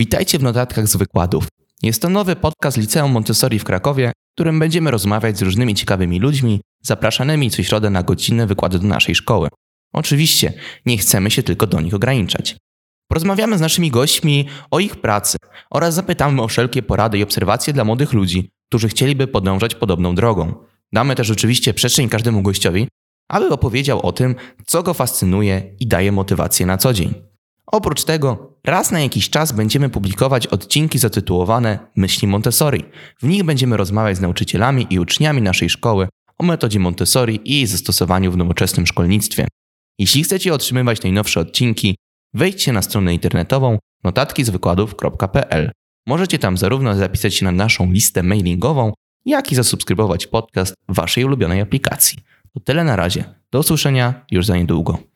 Witajcie w notatkach z wykładów. Jest to nowy podcast Liceum Montessori w Krakowie, w którym będziemy rozmawiać z różnymi ciekawymi ludźmi, zapraszanymi co środę na godzinne wykłady do naszej szkoły. Oczywiście, nie chcemy się tylko do nich ograniczać. Porozmawiamy z naszymi gośćmi o ich pracy oraz zapytamy o wszelkie porady i obserwacje dla młodych ludzi, którzy chcieliby podążać podobną drogą. Damy też oczywiście przestrzeń każdemu gościowi, aby opowiedział o tym, co go fascynuje i daje motywację na co dzień. Oprócz tego, raz na jakiś czas będziemy publikować odcinki zatytułowane Myśli Montessori. W nich będziemy rozmawiać z nauczycielami i uczniami naszej szkoły o metodzie Montessori i jej zastosowaniu w nowoczesnym szkolnictwie. Jeśli chcecie otrzymywać najnowsze odcinki, wejdźcie na stronę internetową notatkizwykładów.pl. Możecie tam zarówno zapisać się na naszą listę mailingową, jak i zasubskrybować podcast w waszej ulubionej aplikacji. To tyle na razie. Do usłyszenia już za niedługo.